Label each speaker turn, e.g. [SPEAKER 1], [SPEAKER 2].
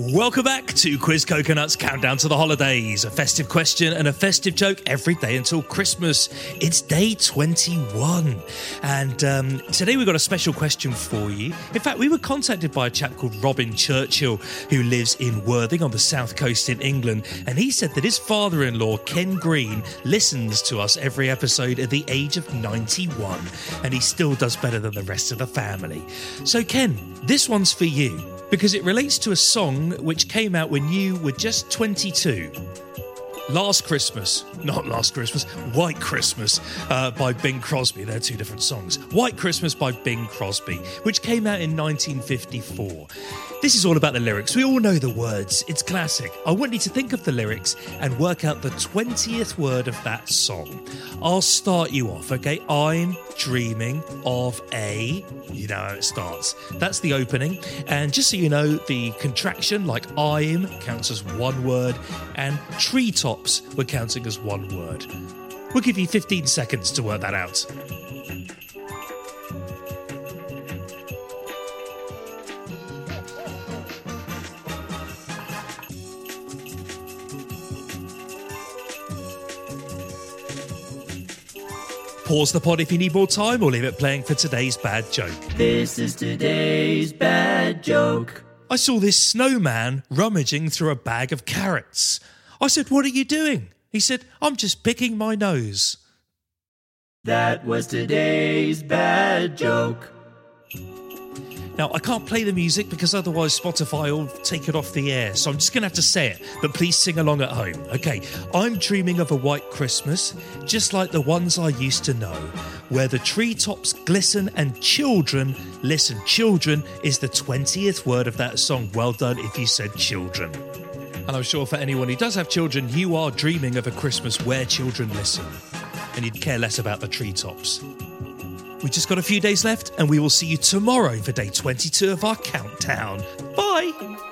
[SPEAKER 1] Welcome back to Quiz Coconut's Countdown to the Holidays. A festive question and a festive joke every day until Christmas. It's day 21. And um, today we've got a special question for you. In fact, we were contacted by a chap called Robin Churchill who lives in Worthing on the south coast in England. And he said that his father in law, Ken Green, listens to us every episode at the age of 91. And he still does better than the rest of the family. So, Ken, this one's for you because it relates to a song which came out when you were just 22. Last Christmas, not Last Christmas, White Christmas uh, by Bing Crosby. They're two different songs. White Christmas by Bing Crosby, which came out in 1954. This is all about the lyrics. We all know the words, it's classic. I want you to think of the lyrics and work out the 20th word of that song. I'll start you off, okay? I'm dreaming of a. You know how it starts. That's the opening. And just so you know, the contraction, like I'm, counts as one word, and treetops were counting as one word. We'll give you 15 seconds to work that out. Pause the pod if you need more time or leave it playing for today's bad joke.
[SPEAKER 2] This is today's bad joke.
[SPEAKER 1] I saw this snowman rummaging through a bag of carrots. I said, What are you doing? He said, I'm just picking my nose.
[SPEAKER 2] That was today's bad joke.
[SPEAKER 1] Now, I can't play the music because otherwise Spotify will take it off the air, so I'm just going to have to say it, but please sing along at home. Okay, I'm dreaming of a white Christmas, just like the ones I used to know, where the treetops glisten and children listen. Children is the 20th word of that song. Well done if you said children. And I'm sure for anyone who does have children, you are dreaming of a Christmas where children listen, and you'd care less about the treetops. We've just got a few days left, and we will see you tomorrow for day 22 of our countdown. Bye!